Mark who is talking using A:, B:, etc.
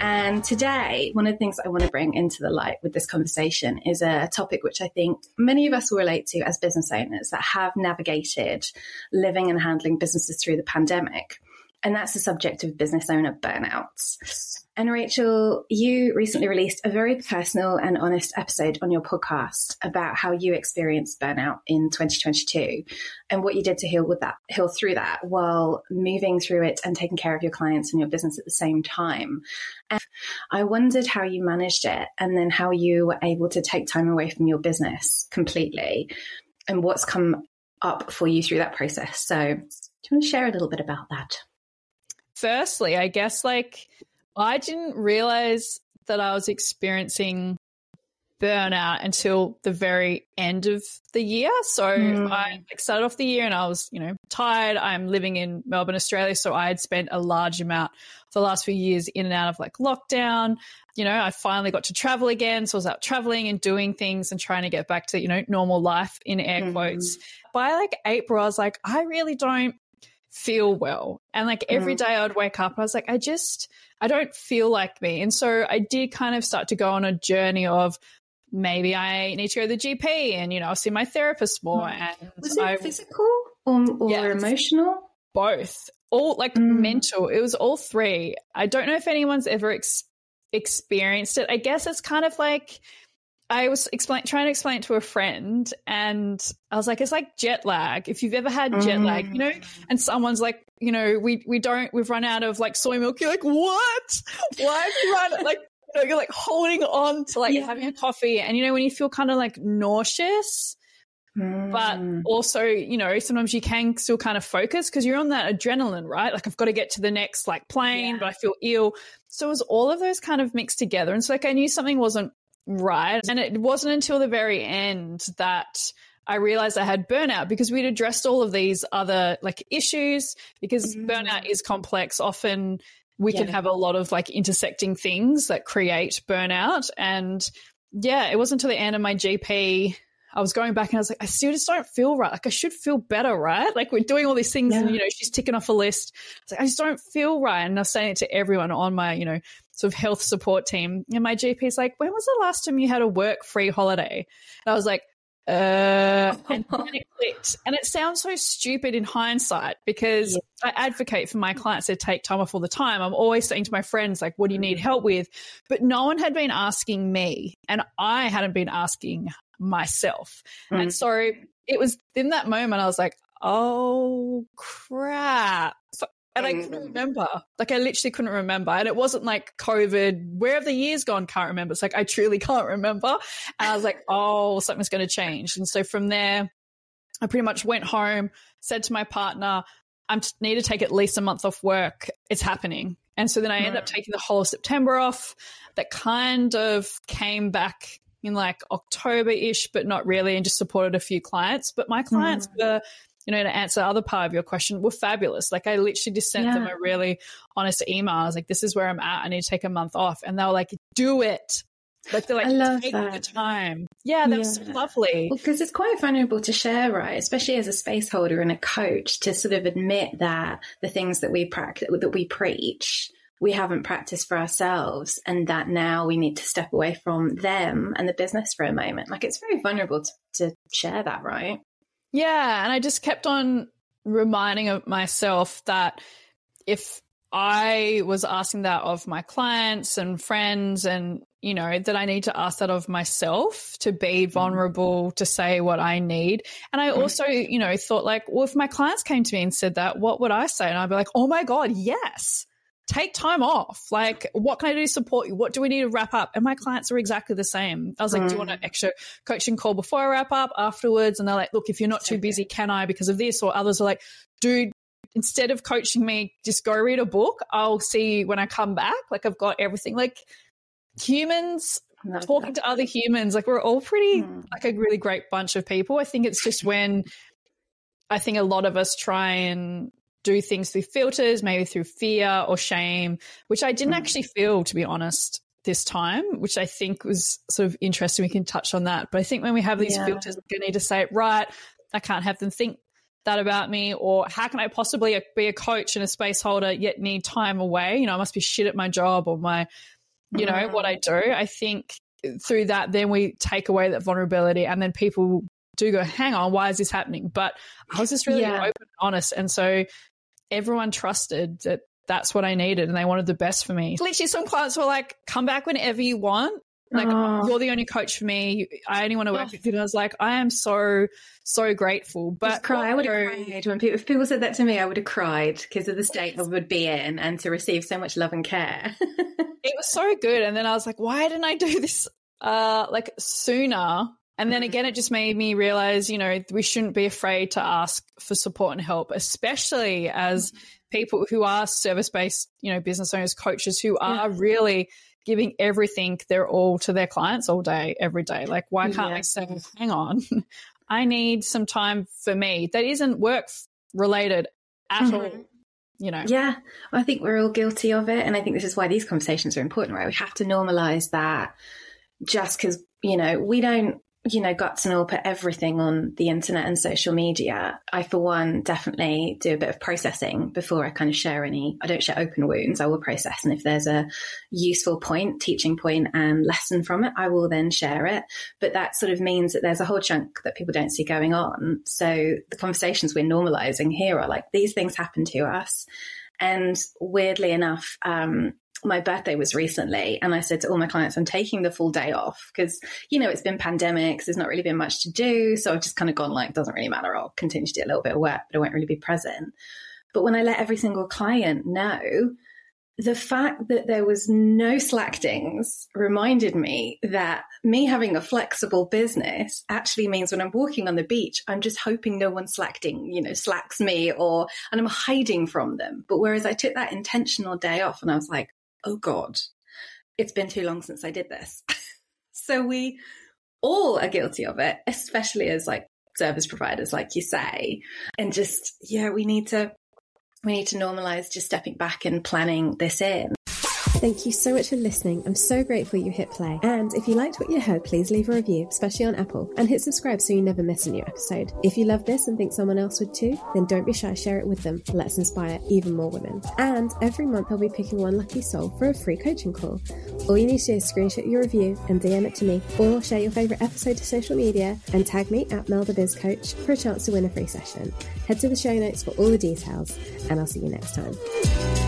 A: And today, one of the things I want to bring into the light with this conversation is a topic which I think many of us will relate to as business owners that have navigated living and handling businesses through the pandemic. And that's the subject of business owner burnouts. And Rachel, you recently released a very personal and honest episode on your podcast about how you experienced burnout in 2022 and what you did to heal with that, heal through that while moving through it and taking care of your clients and your business at the same time. And I wondered how you managed it and then how you were able to take time away from your business completely and what's come up for you through that process. So do you want to share a little bit about that?
B: Firstly, I guess like I didn't realize that I was experiencing burnout until the very end of the year. So mm. I started off the year and I was, you know, tired. I'm living in Melbourne, Australia. So I had spent a large amount for the last few years in and out of like lockdown. You know, I finally got to travel again. So I was out traveling and doing things and trying to get back to, you know, normal life in air mm. quotes. By like April, I was like, I really don't feel well. And like every mm. I would wake up, I was like, I just, I don't feel like me. And so I did kind of start to go on a journey of maybe I need to go to the GP and, you know, I'll see my therapist more. Mm. And
A: was it I, physical or, or yeah, emotional?
B: Both. All like mm. mental. It was all three. I don't know if anyone's ever ex- experienced it. I guess it's kind of like, I was explain, trying to explain it to a friend, and I was like, "It's like jet lag. If you've ever had jet lag, you know." Mm. And someone's like, "You know, we we don't. We've run out of like soy milk." You're like, "What? Why have you run?" Like, you know, you're like holding on to like yeah. having a coffee, and you know when you feel kind of like nauseous, mm. but also you know sometimes you can still kind of focus because you're on that adrenaline, right? Like I've got to get to the next like plane, yeah. but I feel ill. So it was all of those kind of mixed together, and so like I knew something wasn't Right. And it wasn't until the very end that I realized I had burnout because we'd addressed all of these other like issues because mm. burnout is complex. Often we yeah. can have a lot of like intersecting things that create burnout. And yeah, it wasn't until the end of my GP I was going back and I was like, I still just don't feel right. Like I should feel better, right? Like we're doing all these things yeah. and, you know, she's ticking off a list. I, Like, I just don't feel right. And I was saying it to everyone on my, you know, sort of health support team. And my GP is like, when was the last time you had a work free holiday? And I was like, uh, and then it clicked. And it sounds so stupid in hindsight because yeah. I advocate for my clients to take time off all the time. I'm always saying to my friends, like, what do you need help with? But no one had been asking me and I hadn't been asking myself. Mm. And so it was in that moment, I was like, oh crap. And I couldn't mm. remember. Like I literally couldn't remember. And it wasn't like COVID, where have the years gone? Can't remember. It's like I truly can't remember. And I was like, oh, something's going to change. And so from there, I pretty much went home, said to my partner, I need to take at least a month off work. It's happening. And so then I ended up taking the whole of September off. That kind of came back in like October ish, but not really, and just supported a few clients. But my clients mm. were, you know, to answer the other part of your question, were fabulous. Like I literally just sent yeah. them a really honest email. I was like, this is where I'm at. I need to take a month off. And they were like, do it. Like they're like, I love take that. the time. Yeah, that yeah. was so lovely.
A: Because well, it's quite vulnerable to share, right? Especially as a space holder and a coach to sort of admit that the things that we practice, that we preach, we haven't practiced for ourselves and that now we need to step away from them and the business for a moment. Like it's very vulnerable to, to share that, right?
B: Yeah. And I just kept on reminding myself that if I was asking that of my clients and friends and, you know, that I need to ask that of myself to be mm-hmm. vulnerable, to say what I need. And I mm-hmm. also, you know, thought like, well, if my clients came to me and said that, what would I say? And I'd be like, oh my God, yes take time off. Like, what can I do to support you? What do we need to wrap up? And my clients are exactly the same. I was like, mm. do you want an mm. extra coaching call before I wrap up afterwards? And they're like, look, if you're not too busy, can I because of this? Or others are like, dude, instead of coaching me, just go read a book. I'll see you when I come back. Like, I've got everything. Like, humans talking that. to other humans, like, we're all pretty, mm. like, a really great bunch of people. I think it's just when I think a lot of us try and do things through filters, maybe through fear or shame, which I didn't mm. actually feel, to be honest, this time, which I think was sort of interesting. We can touch on that. But I think when we have these yeah. filters, we need to say it right. I can't have them think that about me? Or how can I possibly be a coach and a space holder yet need time away? You know, I must be shit at my job or my, you know, mm. what I do. I think through that, then we take away that vulnerability and then people do go, hang on, why is this happening? But I was just really yeah. open and honest. And so everyone trusted that that's what I needed and they wanted the best for me. Literally, some clients were like, come back whenever you want. Like, oh. you're the only coach for me. I only want to work oh. with you. And I was like, I am so, so grateful. But
A: Just cry. I would have cried when people, if people said that to me, I would have cried because of the state I would be in and to receive so much love and care.
B: it was so good. And then I was like, why didn't I do this, uh, like sooner? And then again, it just made me realize, you know, we shouldn't be afraid to ask for support and help, especially as mm-hmm people who are service based, you know, business owners, coaches who are yeah. really giving everything they're all to their clients all day, every day. Like, why can't yeah. I say, hang on, I need some time for me that isn't work related at mm-hmm. all? You know,
A: yeah, I think we're all guilty of it. And I think this is why these conversations are important, right? We have to normalize that just because, you know, we don't you know, guts and all put everything on the internet and social media, I, for one, definitely do a bit of processing before I kind of share any. I don't share open wounds. I will process. And if there's a useful point, teaching point and lesson from it, I will then share it. But that sort of means that there's a whole chunk that people don't see going on. So the conversations we're normalizing here are like, these things happen to us. And weirdly enough, um, my birthday was recently and I said to all my clients, I'm taking the full day off because, you know, it's been pandemics. There's not really been much to do. So I've just kind of gone like, doesn't really matter. I'll continue to do a little bit of work, but I won't really be present. But when I let every single client know, the fact that there was no slackings reminded me that me having a flexible business actually means when I'm walking on the beach, I'm just hoping no one slacking, you know, slacks me or, and I'm hiding from them. But whereas I took that intentional day off and I was like, oh God, it's been too long since I did this. so we all are guilty of it, especially as like service providers, like you say. And just, yeah, we need to, we need to normalize just stepping back and planning this in.
C: Thank you so much for listening. I'm so grateful you hit play. And if you liked what you heard, please leave a review, especially on Apple, and hit subscribe so you never miss a new episode. If you love this and think someone else would too, then don't be shy, share it with them. Let's inspire even more women. And every month I'll be picking one lucky soul for a free coaching call. All you need to do is screenshot your review and DM it to me, or share your favourite episode to social media and tag me at Mel the Biz Coach for a chance to win a free session. Head to the show notes for all the details, and I'll see you next time.